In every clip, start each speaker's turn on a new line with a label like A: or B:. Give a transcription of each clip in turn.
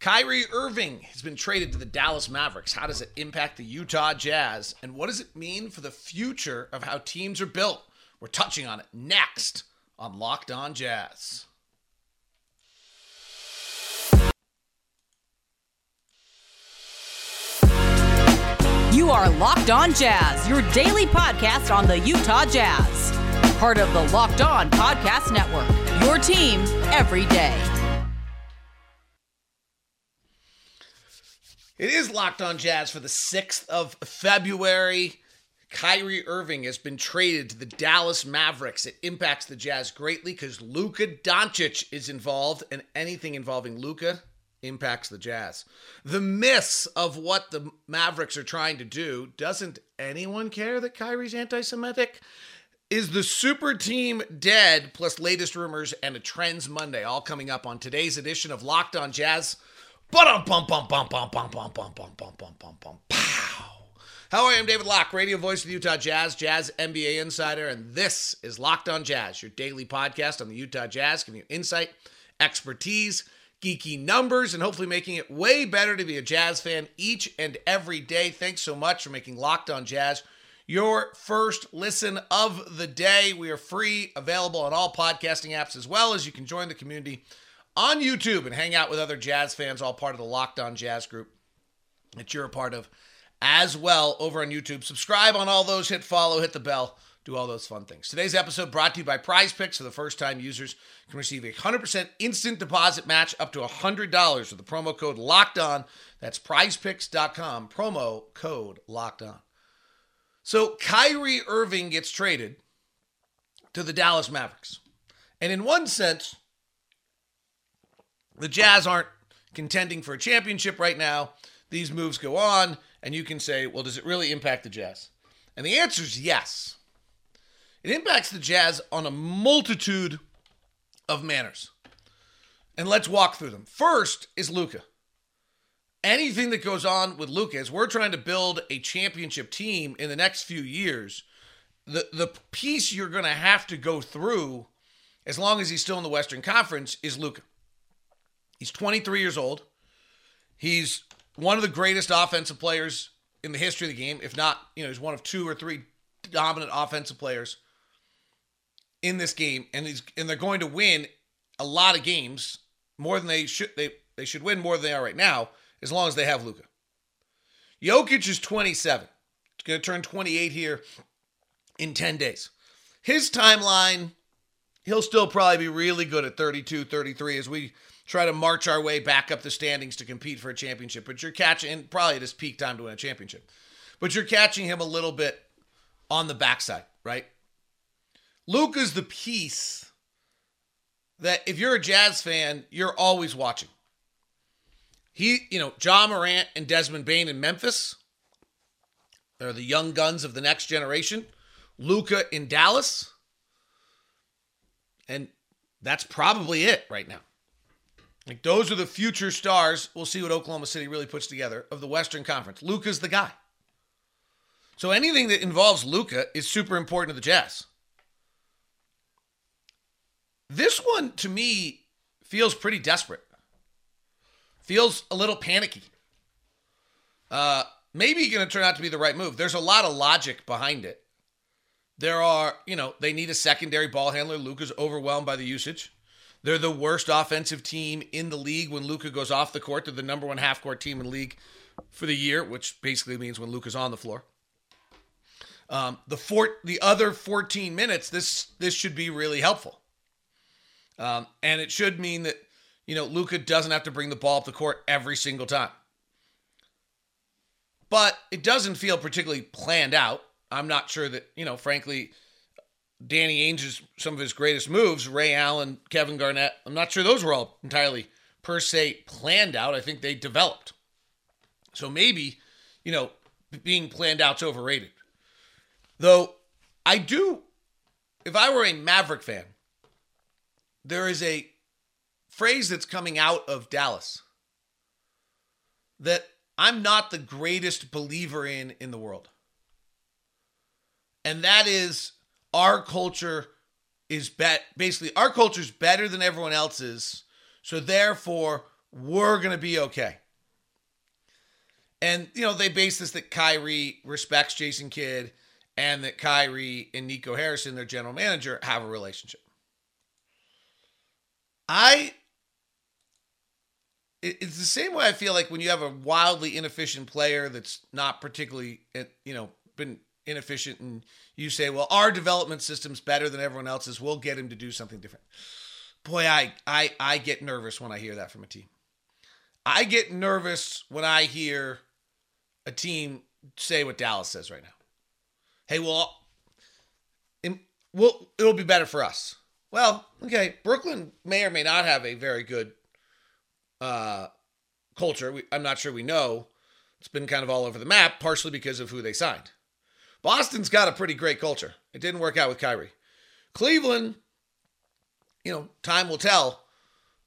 A: Kyrie Irving has been traded to the Dallas Mavericks. How does it impact the Utah Jazz? And what does it mean for the future of how teams are built? We're touching on it next on Locked On Jazz.
B: You are Locked On Jazz, your daily podcast on the Utah Jazz. Part of the Locked On Podcast Network, your team every day.
A: It is Locked On Jazz for the 6th of February. Kyrie Irving has been traded to the Dallas Mavericks. It impacts the Jazz greatly because Luka Doncic is involved, and anything involving Luka impacts the Jazz. The myths of what the Mavericks are trying to do doesn't anyone care that Kyrie's anti Semitic? Is the super team dead? Plus, latest rumors and a Trends Monday, all coming up on today's edition of Locked On Jazz. Bum bum bum bum bum bum bum bum bum bum bum bum pow. How are you? I'm David Locke, radio voice of the Utah Jazz, Jazz NBA insider, and this is Locked On Jazz, your daily podcast on the Utah Jazz, giving you insight, expertise, geeky numbers, and hopefully making it way better to be a Jazz fan each and every day. Thanks so much for making Locked On Jazz your first listen of the day. We are free, available on all podcasting apps, as well as you can join the community on YouTube and hang out with other Jazz fans, all part of the Locked On Jazz group that you're a part of as well over on YouTube. Subscribe on all those, hit follow, hit the bell, do all those fun things. Today's episode brought to you by Prize Picks. For the first time users can receive a 100% instant deposit match up to $100 with the promo code LOCKED ON. That's prizepicks.com, promo code LOCKED ON. So Kyrie Irving gets traded to the Dallas Mavericks. And in one sense, the Jazz aren't contending for a championship right now. These moves go on, and you can say, well, does it really impact the Jazz? And the answer is yes. It impacts the Jazz on a multitude of manners. And let's walk through them. First is Luka. Anything that goes on with Luka, as we're trying to build a championship team in the next few years, the, the piece you're going to have to go through, as long as he's still in the Western Conference, is Luka. He's 23 years old. He's one of the greatest offensive players in the history of the game, if not, you know, he's one of two or three dominant offensive players in this game, and he's and they're going to win a lot of games more than they should. They they should win more than they are right now, as long as they have Luka. Jokic is 27. He's going to turn 28 here in 10 days. His timeline, he'll still probably be really good at 32, 33 as we try to march our way back up the standings to compete for a championship. But you're catching probably at his peak time to win a championship. But you're catching him a little bit on the backside, right? Luka's the piece that if you're a Jazz fan, you're always watching. He, you know, Ja Morant and Desmond Bane in Memphis. They're the young guns of the next generation. Luka in Dallas. And that's probably it right now. Like those are the future stars. We'll see what Oklahoma City really puts together of the Western Conference. Luka's the guy. So anything that involves Luka is super important to the Jazz. This one to me feels pretty desperate. Feels a little panicky. Uh, maybe going to turn out to be the right move. There's a lot of logic behind it. There are, you know, they need a secondary ball handler. Luka's overwhelmed by the usage. They're the worst offensive team in the league when Luka goes off the court. They're the number one half court team in the league for the year, which basically means when Luka's on the floor. Um, the four, the other 14 minutes, this this should be really helpful. Um, and it should mean that, you know, Luka doesn't have to bring the ball up the court every single time. But it doesn't feel particularly planned out. I'm not sure that, you know, frankly, Danny Ainge's some of his greatest moves, Ray Allen, Kevin Garnett, I'm not sure those were all entirely per se planned out. I think they developed. So maybe, you know, being planned out's overrated. Though I do, if I were a Maverick fan, there is a phrase that's coming out of Dallas that I'm not the greatest believer in in the world. And that is our culture is bet basically our culture is better than everyone else's. So therefore, we're to be okay. And, you know, they base this that Kyrie respects Jason Kidd and that Kyrie and Nico Harrison, their general manager, have a relationship. I it's the same way I feel like when you have a wildly inefficient player that's not particularly, you know, been inefficient, and you say, "Well, our development system's better than everyone else's. We'll get him to do something different." Boy, I I I get nervous when I hear that from a team. I get nervous when I hear a team say what Dallas says right now. Hey, well, well, it'll be better for us. Well, okay, Brooklyn may or may not have a very good uh, culture. We, I'm not sure we know. It's been kind of all over the map, partially because of who they signed. Boston's got a pretty great culture. It didn't work out with Kyrie. Cleveland, you know, time will tell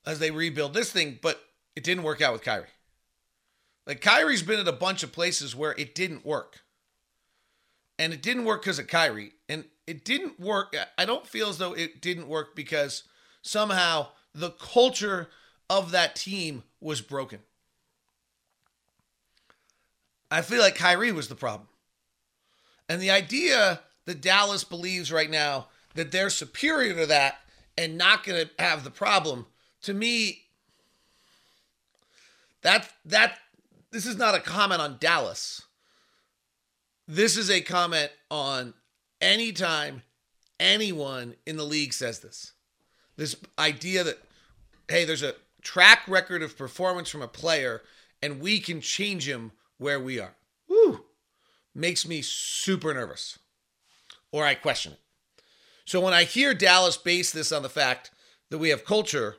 A: as they rebuild this thing, but it didn't work out with Kyrie. Like Kyrie's been at a bunch of places where it didn't work. And it didn't work because of Kyrie. And it didn't work. I don't feel as though it didn't work because somehow the culture of that team was broken. I feel like Kyrie was the problem. And the idea that Dallas believes right now that they're superior to that and not going to have the problem, to me, that that this is not a comment on Dallas. This is a comment on anytime anyone in the league says this. This idea that hey, there's a track record of performance from a player and we can change him where we are. Woo! Makes me super nervous. Or I question it. So when I hear Dallas base this on the fact that we have culture,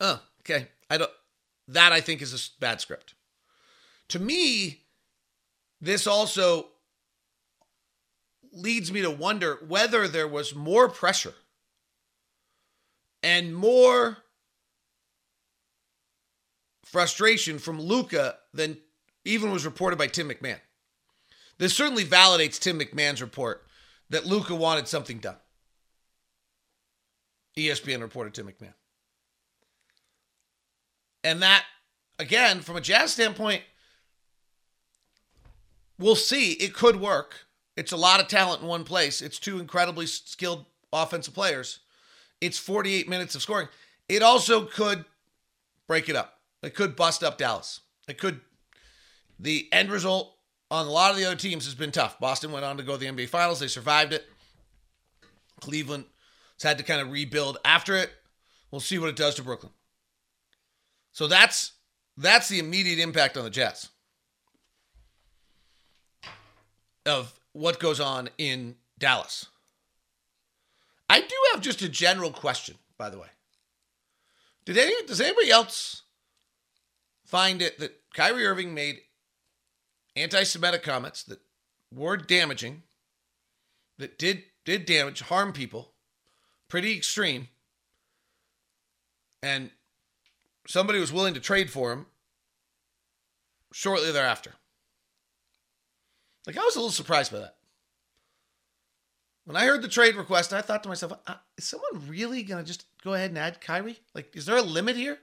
A: oh, okay. I don't that I think is a bad script. To me, this also leads me to wonder whether there was more pressure and more frustration from Luka than even was reported by Tim McMahon. This certainly validates Tim McMahon's report that Luka wanted something done. ESPN reported Tim McMahon. And that, again, from a Jazz standpoint, we'll see. It could work. It's a lot of talent in one place. It's two incredibly skilled offensive players. It's 48 minutes of scoring. It also could break it up. It could bust up Dallas. It could. The end result on a lot of the other teams has been tough. Boston went on to go to the NBA Finals. They survived it. Cleveland has had to kind of rebuild after it. We'll see what it does to Brooklyn. So that's that's the immediate impact on the Jazz of what goes on in Dallas. I do have just a general question, by the way. Did any does anybody else find it that Kyrie Irving made anti-Semitic comments that were damaging, that did did damage, harm people, pretty extreme, and somebody was willing to trade for him shortly thereafter. Like I was a little surprised by that. When I heard the trade request, I thought to myself, uh, is someone really going to just go ahead and add Kyrie? Like, is there a limit here?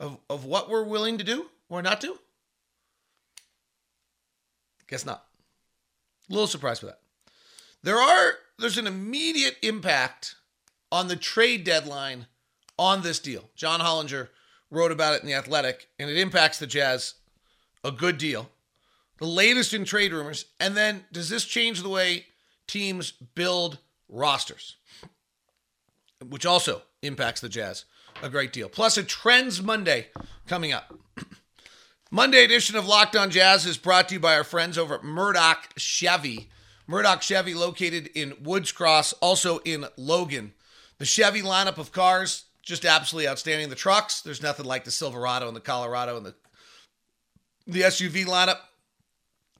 A: of, of what we're willing to do or not do? Guess not. A little surprised by that. There are there's an immediate impact on the trade deadline on this deal. John Hollinger wrote about it in the Athletic, and it impacts the Jazz a good deal. The latest in trade rumors, and then does this change the way teams build rosters? Which also impacts the Jazz a great deal. Plus, a Trends Monday coming up. Monday edition of Locked On Jazz is brought to you by our friends over at Murdock Chevy. Murdock Chevy, located in Woods Cross, also in Logan. The Chevy lineup of cars, just absolutely outstanding. The trucks, there's nothing like the Silverado and the Colorado and the the SUV lineup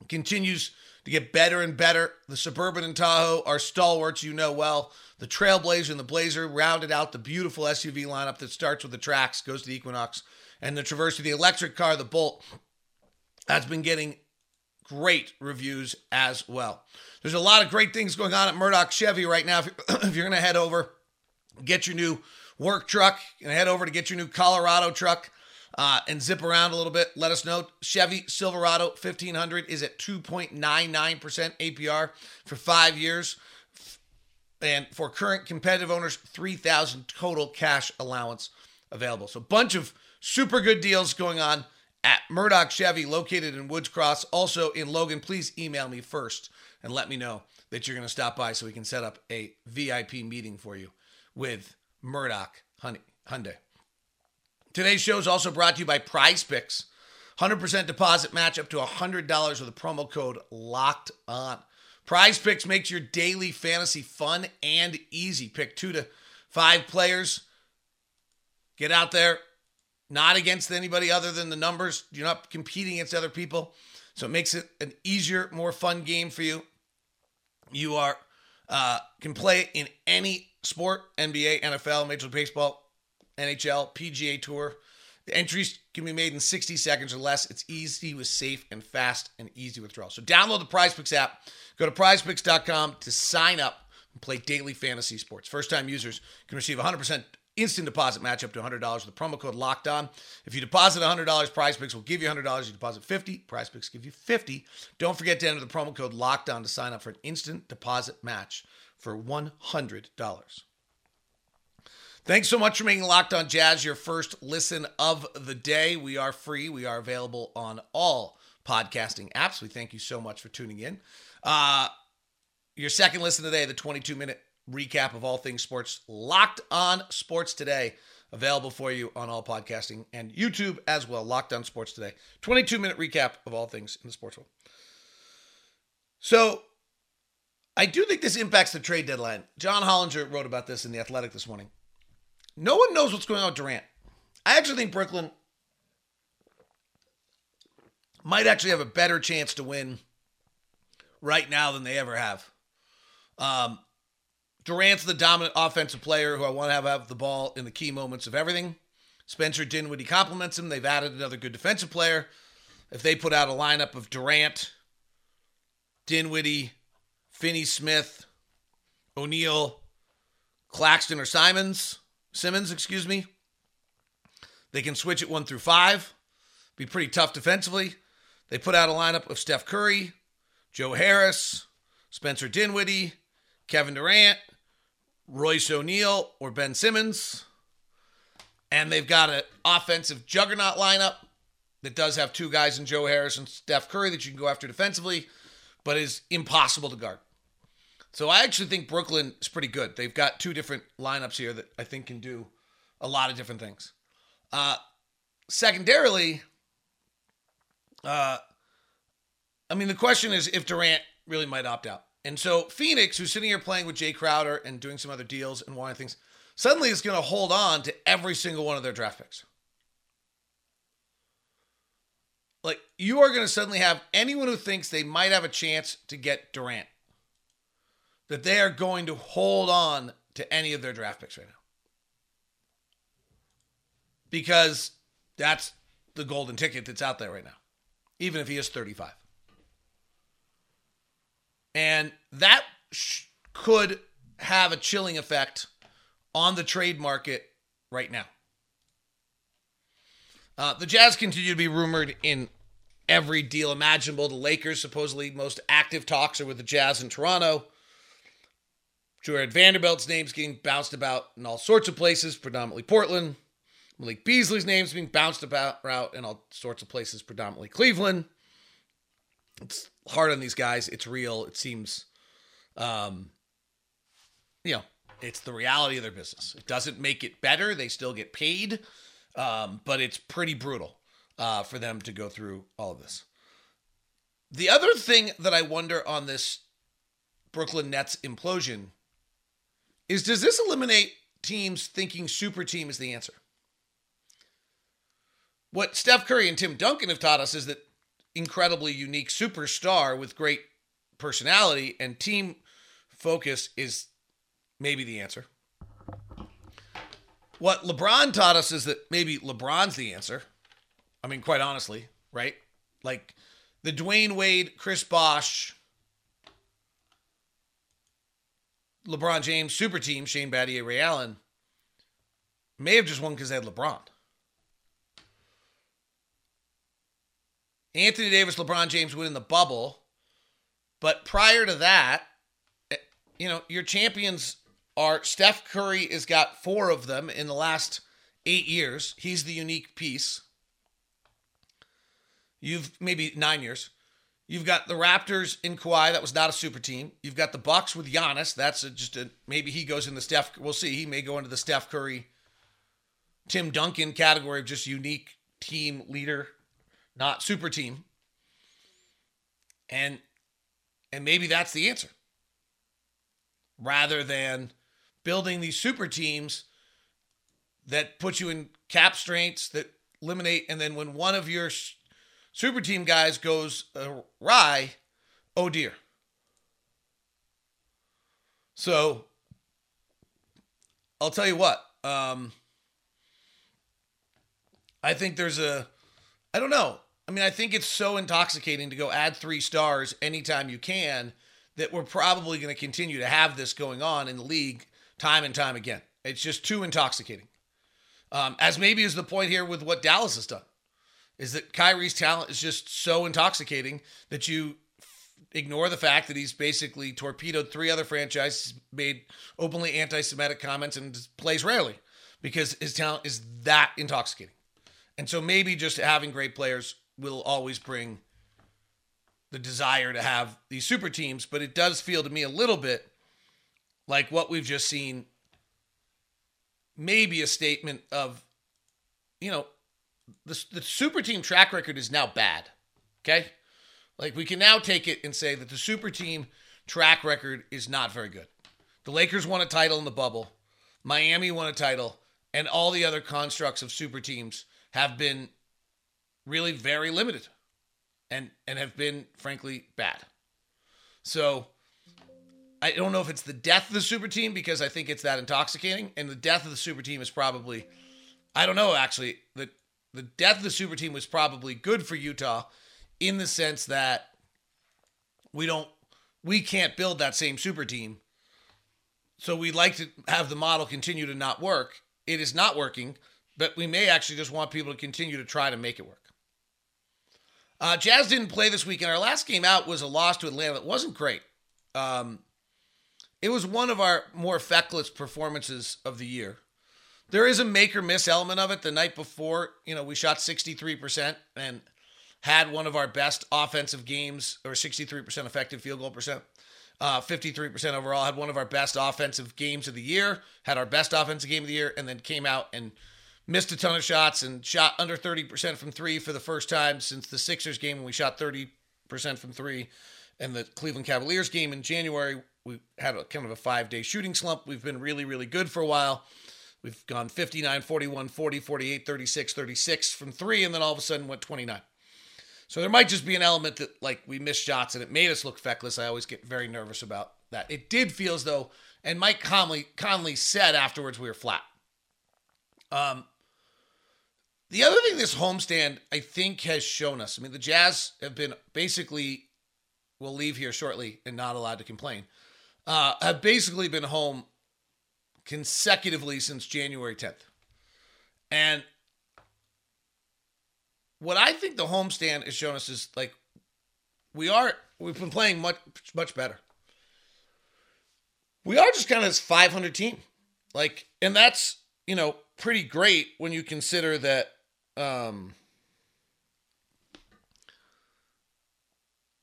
A: continues to get better and better. The Suburban and Tahoe are stalwarts you know well. The Trailblazer and the Blazer rounded out the beautiful SUV lineup that starts with the Trax, goes to the Equinox, and the Traverse, the electric car, the Bolt, has been getting great reviews as well. There's a lot of great things going on at Murdock Chevy right now. If you're, if you're going to head over, get your new work truck and head over to get your new Colorado truck uh, and zip around a little bit. Let us know. Chevy Silverado 1500 is at 2.99% APR for five years. And for current competitive owners, 3000 total cash allowance available. So, a bunch of super good deals going on at Murdock Chevy, located in Woods Cross, also in Logan. Please email me first and let me know that you're going to stop by so we can set up a VIP meeting for you with Murdock Hyundai. Today's show is also brought to you by Prize Picks. 100% deposit match up to $100 with a promo code LOCKED ON. Prize Picks makes your daily fantasy fun and easy. Pick two to five players. Get out there, not against anybody other than the numbers. You're not competing against other people. So it makes it an easier, more fun game for you. You are uh, can play in any sport, NBA, NFL, Major League Baseball, NHL, PGA Tour. The entries can be made in 60 seconds or less. It's easy with safe and fast and easy withdrawal. So download the PrizePicks app. Go to prizepicks.com to sign up and play daily fantasy sports. First time users can receive 100% instant deposit match up to $100 with the promo code locked on. If you deposit $100, Prize Picks will give you $100. You deposit 50, Prize Picks give you 50. Don't forget to enter the promo code locked on to sign up for an instant deposit match for $100. Thanks so much for making Locked On Jazz your first listen of the day. We are free. We are available on all podcasting apps. We thank you so much for tuning in. Uh, your second listen today, the 22 minute recap of all things sports, Locked On Sports Today, available for you on all podcasting and YouTube as well. Locked On Sports Today, 22 minute recap of all things in the sports world. So, I do think this impacts the trade deadline. John Hollinger wrote about this in The Athletic this morning. No one knows what's going on with Durant. I actually think Brooklyn might actually have a better chance to win right now than they ever have. Um, Durant's the dominant offensive player who I want to have, have the ball in the key moments of everything. Spencer Dinwiddie compliments him. They've added another good defensive player. If they put out a lineup of Durant, Dinwiddie, Finney Smith, O'Neale, Claxton, or Simons, Simmons, excuse me. They can switch it one through five, be pretty tough defensively. They put out a lineup of Seth Curry, Joe Harris, Spencer Dinwiddie, Kevin Durant, Royce O'Neale, or Ben Simmons. And they've got an offensive juggernaut lineup that does have two guys in Joe Harris and Seth Curry that you can go after defensively, but is impossible to guard. So I actually think Brooklyn is pretty good. They've got two different lineups here that I think can do a lot of different things. Uh, secondarily, uh, I mean, the question is if Durant really might opt out. And so Phoenix, who's sitting here playing with Jae Crowder and doing some other deals and wanting things, suddenly is going to hold on to every single one of their draft picks. Like, you are going to suddenly have anyone who thinks they might have a chance to get Durant that they are going to hold on to any of their draft picks right now. Because that's the golden ticket that's out there right now, even if he is 35. And that sh- could have a chilling effect on the trade market right now. Uh, the Jazz continue to be rumored in every deal imaginable. The Lakers, supposedly most active talks are with the Jazz in Toronto. Jarred Vanderbilt's name's getting bounced about in all sorts of places, predominantly Portland. Malik Beasley's name's being bounced about out in all sorts of places, predominantly Cleveland. It's hard on these guys. It's real. It seems, um, you know, it's the reality of their business. It doesn't make it better. They still get paid, um, but it's pretty brutal uh, for them to go through all of this. The other thing that I wonder on this Brooklyn Nets implosion is does this eliminate teams thinking super team is the answer? What Steph Curry and Tim Duncan have taught us is that incredibly unique superstar with great personality and team focus is maybe the answer. What LeBron taught us is that maybe LeBron's the answer. I mean, quite honestly, right? Like the Dwyane Wade, Chris Bosh, LeBron James super team, Shane Battier, Ray Allen, may have just won because they had LeBron. Anthony Davis, LeBron James win in the bubble. But prior to that, eh, you know, your champions are Steph Curry has got four of them in the last eight years. He's the unique piece. You've maybe nine years. You've got the Raptors in Kawhi. That was not a super team. You've got the Bucks with Giannis. That's a, just a maybe he goes in the Steph. We'll see. He may go into the Steph Curry, Tim Duncan category of just unique team leader, not super team. And and maybe that's the answer. Rather than building these super teams that put you in cap strengths that eliminate, and then when one of your super team guys goes awry, oh dear. So I'll tell you what. Um, I think there's a, I don't know. I mean, I think it's so intoxicating to go add three stars anytime you can that we're probably going to continue to have this going on in the league time and time again. It's just too intoxicating. Um, as maybe is the point here with what Dallas has done, is that Kyrie's talent is just so intoxicating that you ignore the fact that he's basically torpedoed three other franchises, made openly anti-Semitic comments, and plays rarely because his talent is that intoxicating. And so maybe just having great players will always bring the desire to have these super teams, but it does feel to me a little bit like what we've just seen maybe a statement of, you know, the, the super team track record is now bad. Okay. Like we can now take it and say that the super team track record is not very good. The Lakers won a title in the bubble, Miami won a title, and all the other constructs of super teams have been really very limited and and have been frankly bad. So I don't know if it's the death of the super team because I think it's that intoxicating, and the death of the super team is probably, I don't know actually. The the death of the super team was probably good for Utah, in the sense that we don't we can't build that same super team. So we'd like to have the model continue to not work. It is not working, but we may actually just want people to continue to try to make it work. Uh, Jazz didn't play this weekend. Our last game out was a loss to Atlanta. It wasn't great. Um, it was one of our more feckless performances of the year. There is a make or miss element of it. The night before, you know, we shot 63% and had one of our best offensive games, or 63% effective field goal percent, uh, 53% overall. Had one of our best offensive games of the year, had our best offensive game of the year, and then came out and missed a ton of shots and shot under 30% from three for the first time since the Sixers game when we shot 30% from three. And the Cleveland Cavaliers game in January, we had a kind of a five day shooting slump. We've been really, really good for a while. We've gone 59, 41, 40, 48, 36, 36 from three, and then all of a sudden went 29. So there might just be an element that like we missed shots and it made us look feckless. I always get very nervous about that. It did feel as though, and Mike Conley Conley said afterwards we were flat. Um, the other thing this homestand I think has shown us, I mean, the Jazz have been basically, we'll leave here shortly and not allowed to complain, uh, have basically been home consecutively since January 10th. And what I think the homestand has shown us is like we are we've been playing much much better. We are just kind of this 500 team. Like and that's, you know, pretty great when you consider that um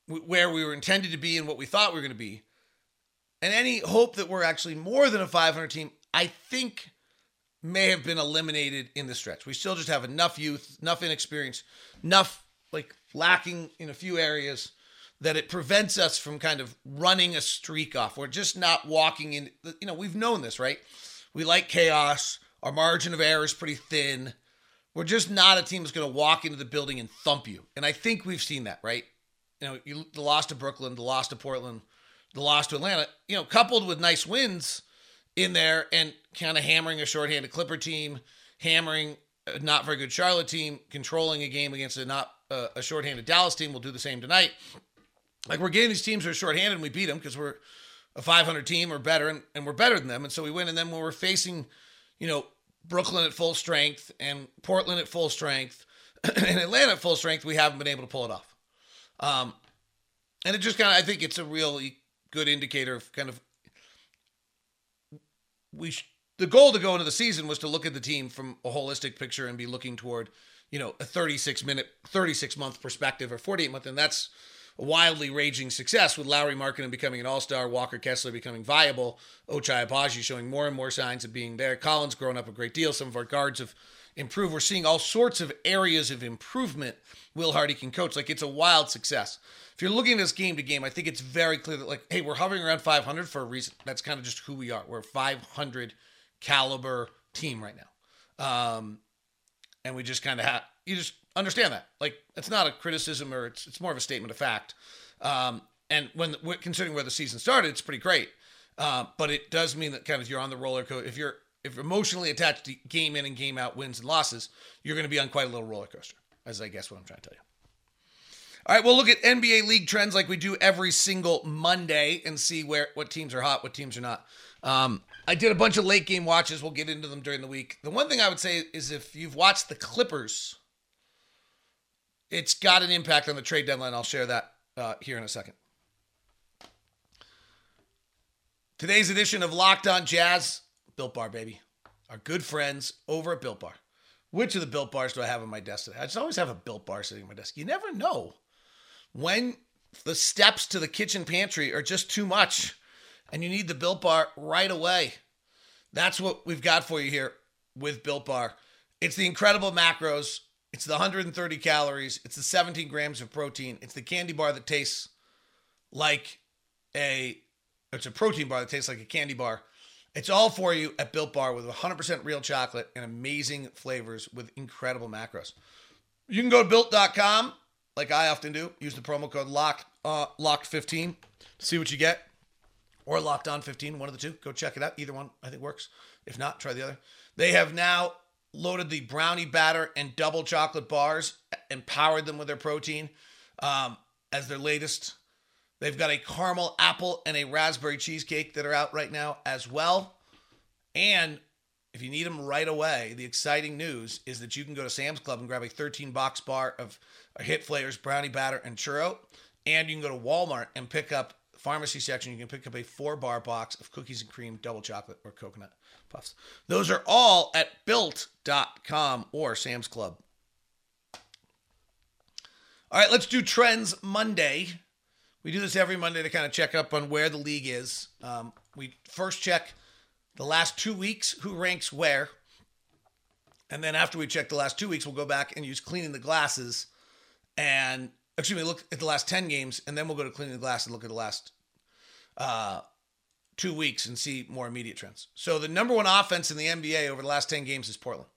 A: where we were intended to be and what we thought we were going to be and any hope that we're actually more than a 500 team, I think may have been eliminated in the stretch. We still just have enough youth, enough inexperience, enough like lacking in a few areas that it prevents us from kind of running a streak off. We're just not walking in, you know, we've known this, right? We like chaos. Our margin of error is pretty thin. We're just not a team that's going to walk into the building and thump you. And I think we've seen that, right? You know, you, the loss to Brooklyn, the loss to Portland, the loss to Atlanta, you know, coupled with nice wins in there and kind of hammering a shorthanded Clipper team, hammering a not very good Charlotte team, controlling a game against a not uh, a shorthanded Dallas team. We'll do the same tonight. Like we're getting these teams that are shorthanded and we beat them because we're a 500 team or better and, and we're better than them. And so we win. And then when we're facing, you know, Brooklyn at full strength and Portland at full strength and Atlanta at full strength, we haven't been able to pull it off. Um, and it just kind of, I think it's a really good indicator of kind of we. Sh- the goal to go into the season was to look at the team from a holistic picture and be looking toward, you know, a 36 minute, 36 month perspective or 48 month, and that's wildly raging success with Lauri Markkanen becoming an all star, Walker Kessler becoming viable, Ochai Agbaji showing more and more signs of being there. Collins growing up a great deal. Some of our guards have improved. We're seeing all sorts of areas of improvement Will Hardy can coach. Like it's a wild success. If you're looking at this game to game, I think it's very clear that like, hey, we're hovering around 500 for a reason. That's kind of just who we are. We're a 500 caliber team right now, um, and we just kind of have you just understand that. Like it's not a criticism or it's it's more of a statement of fact. Um, and when considering where the season started, it's pretty great. Uh, but it does mean that kind of you're on the roller coaster. If you're if emotionally attached to game in and game out wins and losses, you're going to be on quite a little roller coaster. As I guess what I'm trying to tell you. All right, we'll look at NBA league trends like we do every single Monday and see where what teams are hot, what teams are not. Um, I did a bunch of late game watches. We'll get into them during the week. The one thing I would say is if you've watched the Clippers, it's got an impact on the trade deadline. I'll share that uh, here in a second. Today's edition of Locked On Jazz, Built Bar, baby. Our good friends over at Built Bar. Which of the Built Bars do I have on my desk today? I just always have a Built Bar sitting on my desk. You never know when the steps to the kitchen pantry are just too much and you need the Built Bar right away. That's what we've got for you here with Built Bar. It's the incredible macros, it's the 130 calories, it's the 17 grams of protein, it's the candy bar that tastes like a it's a protein bar that tastes like a candy bar. It's all for you at Built Bar with 100% real chocolate and amazing flavors with incredible macros. You can go to built.com like I often do. Use the promo code lock uh, locked15 to see what you get or locked on 15, one of the two. Go check it out. Either one I think works. If not, try the other. They have now loaded the brownie batter and double chocolate bars and powered them with their protein um, as their latest. They've got a caramel apple and a raspberry cheesecake that are out right now as well. And if you need them right away, the exciting news is that you can go to Sam's Club and grab a 13 box bar of Hit Flavors brownie batter and churro. And you can go to Walmart and pick up pharmacy section, you can pick up a four bar box of cookies and cream, double chocolate, or coconut puffs. Those are all at built.com or Sam's Club. All right, let's do Trends Monday. We do this every Monday to kind of check up on where the league is. Um, we first check the last two weeks, who ranks where. And then after we check the last two weeks, we'll go back and use cleaning the glasses and excuse me, look at the last 10 games, and then we'll go to cleaning the glass and look at the last uh, two weeks and see more immediate trends. So the number one offense in the NBA over the last 10 games is Portland.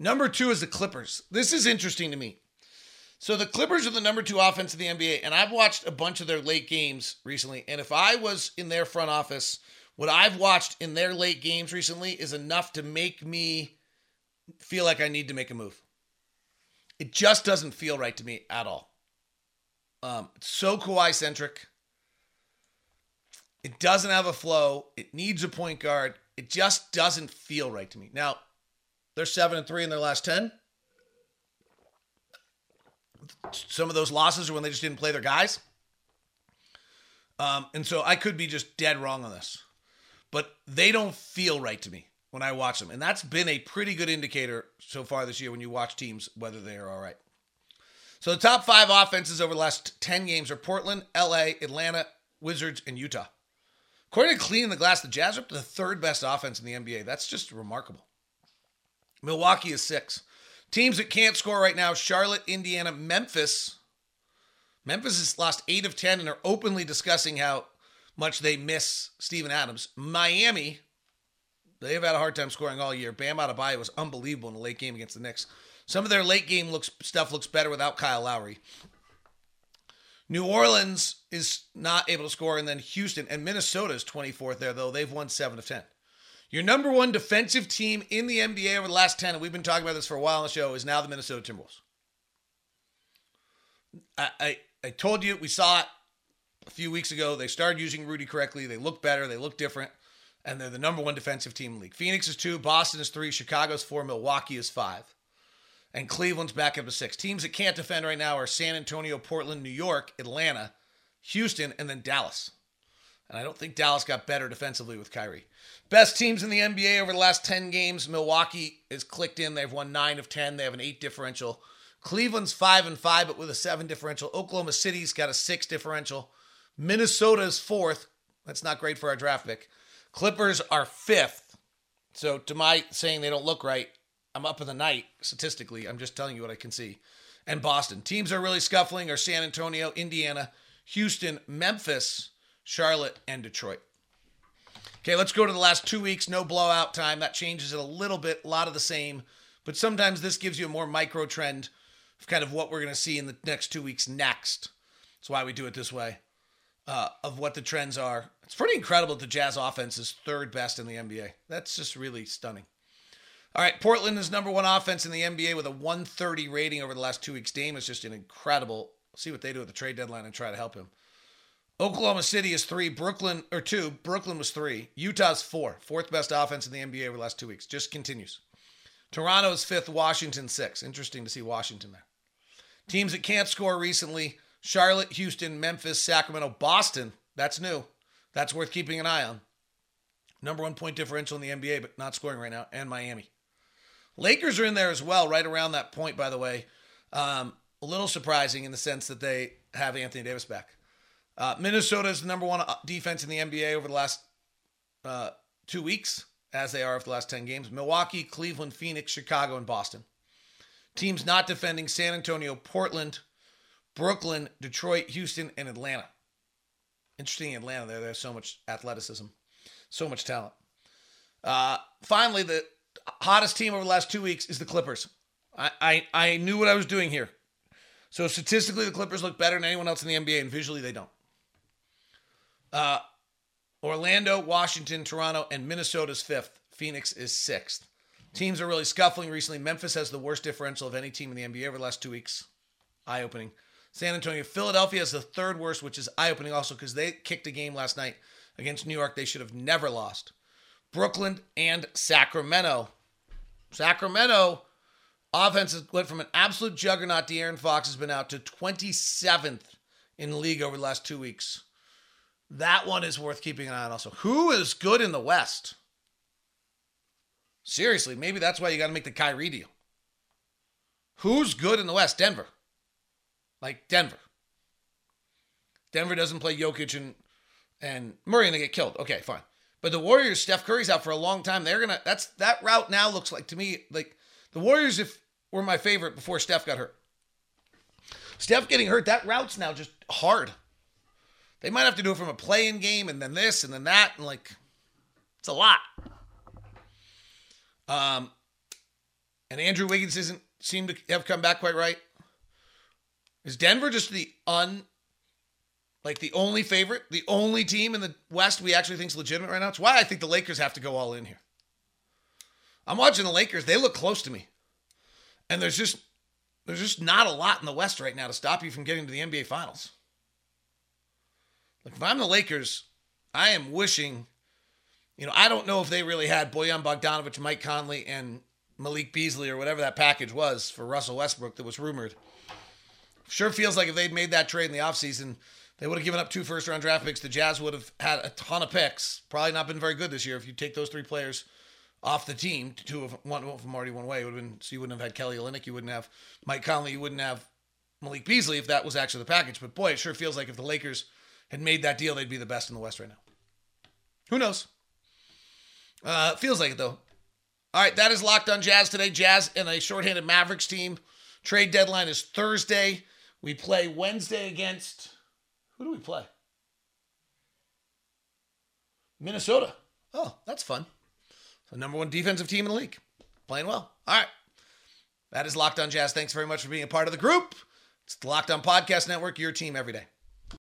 A: Number two is the Clippers. This is interesting to me. So the Clippers are the number two offense in the NBA, and I've watched a bunch of their late games recently. And if I was in their front office, what I've watched in their late games recently is enough to make me feel like I need to make a move. It just doesn't feel right to me at all. Um, it's so Kawhi centric. It doesn't have a flow. It needs a point guard. It just doesn't feel right to me. Now, they're seven and three in their last ten. Some of those losses are when they just didn't play their guys. Um, and so I could be just dead wrong on this, but they don't feel right to me when I watch them. And that's been a pretty good indicator so far this year when you watch teams, whether they are all right. So the top five offenses over the last 10 games are Portland, LA, Atlanta, Wizards, and Utah. According to Cleaning the Glass, the Jazz are the third best offense in the NBA. That's just remarkable. Milwaukee is six. Teams that can't score right now Charlotte, Indiana, Memphis. Memphis has lost eight of 10 and are openly discussing how much they miss Steven Adams. Miami, They've had a hard time scoring all year. Bam out of Adebayo was unbelievable in the late game against the Knicks. Some of their late game looks stuff looks better without Kyle Lowry. New Orleans is not able to score, and then Houston and Minnesota is 24th there, though they've won seven of 10. Your number one defensive team in the NBA over the last 10, and we've been talking about this for a while on the show, is now the Minnesota Timberwolves. I, I, I told you, we saw it a few weeks ago. They started using Rudy correctly. They look better. They look different and they're the number one defensive team in the league. Phoenix is two, Boston is three, Chicago's four, Milwaukee is five, and Cleveland's back up to six. Teams that can't defend right now are San Antonio, Portland, New York, Atlanta, Houston, and then Dallas. And I don't think Dallas got better defensively with Kyrie. Best teams in the NBA over the last 10 games. Milwaukee is clicked in. They've won 9 of 10. They have an 8 differential. Cleveland's 5 and 5 but with a 7 differential. Oklahoma City's got a 6 differential. Minnesota's 4th. That's not great for our draft pick. Clippers are 5th. So to my saying they don't look right, I'm up in the night statistically. I'm just telling you what I can see. And Boston. Teams are really scuffling are San Antonio, Indiana, Houston, Memphis, Charlotte, and Detroit. Okay, let's go to the last two weeks. No blowout time. That changes it a little bit, a lot of the same. But sometimes this gives you a more micro trend of kind of what we're going to see in the next two weeks next. That's why we do it this way uh, of what the trends are. It's pretty incredible that the Jazz offense is third best in the NBA. That's just really stunning. All right, Portland is number one offense in the NBA with a 130 rating over the last two weeks. Dame is just an incredible. See what they do at the trade deadline and try to help him. Oklahoma City is three, Brooklyn or two. Brooklyn was three. Utah's four, fourth best offense in the NBA over the last two weeks. Just continues. Toronto is fifth, Washington six. Interesting to see Washington there. Teams that can't score recently: Charlotte, Houston, Memphis, Sacramento, Boston. That's new. That's worth keeping an eye on. Number one point differential in the NBA, but not scoring right now, and Miami. Lakers are in there as well, right around that point, by the way. Um, a little surprising in the sense that they have Anthony Davis back. Uh, Minnesota is the number one uh, defense in the NBA over the last uh, two weeks, as they are over the last 10 games. Milwaukee, Cleveland, Phoenix, Chicago, and Boston. Teams not defending San Antonio, Portland, Brooklyn, Detroit, Houston, and Atlanta. Interesting Atlanta there. There's so much athleticism, so much talent. Uh, finally, the hottest team over the last two weeks is the Clippers. I, I, I knew what I was doing here. So statistically, the Clippers look better than anyone else in the NBA, and visually, they don't. Uh, Orlando, Washington, Toronto, and Minnesota's fifth. Phoenix is sixth. Teams are really scuffling recently. Memphis has the worst differential of any team in the NBA over the last two weeks. Eye opening. San Antonio, Philadelphia is the third worst, which is eye opening also because they kicked a game last night against New York they should have never lost. Brooklyn and Sacramento. Sacramento offense went from an absolute juggernaut. De'Aaron Fox has been out to 27th in the league over the last two weeks. That one is worth keeping an eye on also. Who is good in the West? Seriously, maybe that's why you got to make the Kyrie deal. Who's good in the West? Denver. Like Denver. Denver doesn't play Jokic and, and Murray and they get killed. Okay, fine. But the Warriors, Steph Curry's out for a long time. They're gonna that's that route now looks like to me like the Warriors if were my favorite before Steph got hurt. Steph getting hurt, that route's now just hard. They might have to do it from a playing game and then this and then that and like it's a lot. Um, and Andrew Wiggins doesn't seem to have come back quite right. Is Denver just the un like the only favorite, the only team in the West we actually think is legitimate right now? It's why I think the Lakers have to go all in here. I'm watching the Lakers, they look close to me. And there's just there's just not a lot in the West right now to stop you from getting to the NBA finals. Like if I'm the Lakers, I am wishing, you know, I don't know if they really had Bojan Bogdanovic, Mike Conley, and Malik Beasley or whatever that package was for Russell Westbrook that was rumored. Sure feels like if they'd made that trade in the offseason, they would have given up two first round draft picks. The Jazz would have had a ton of picks. Probably not been very good this year if you take those three players off the team. Two of one them already one way. It would have been so you wouldn't have had Kelly Olynyk. You wouldn't have Mike Conley. You wouldn't have Malik Beasley if that was actually the package. But boy, it sure feels like if the Lakers had made that deal, they'd be the best in the West right now. Who knows? Uh, feels like it though. All right, that is locked on Jazz today. Jazz and a shorthanded Mavericks team. Trade deadline is Thursday. We play Wednesday against who do we play? Minnesota. Oh, that's fun. The number one defensive team in the league. Playing well. All right. That is Locked On Jazz. Thanks very much for being a part of the group. It's the Locked On Podcast Network, your team every day.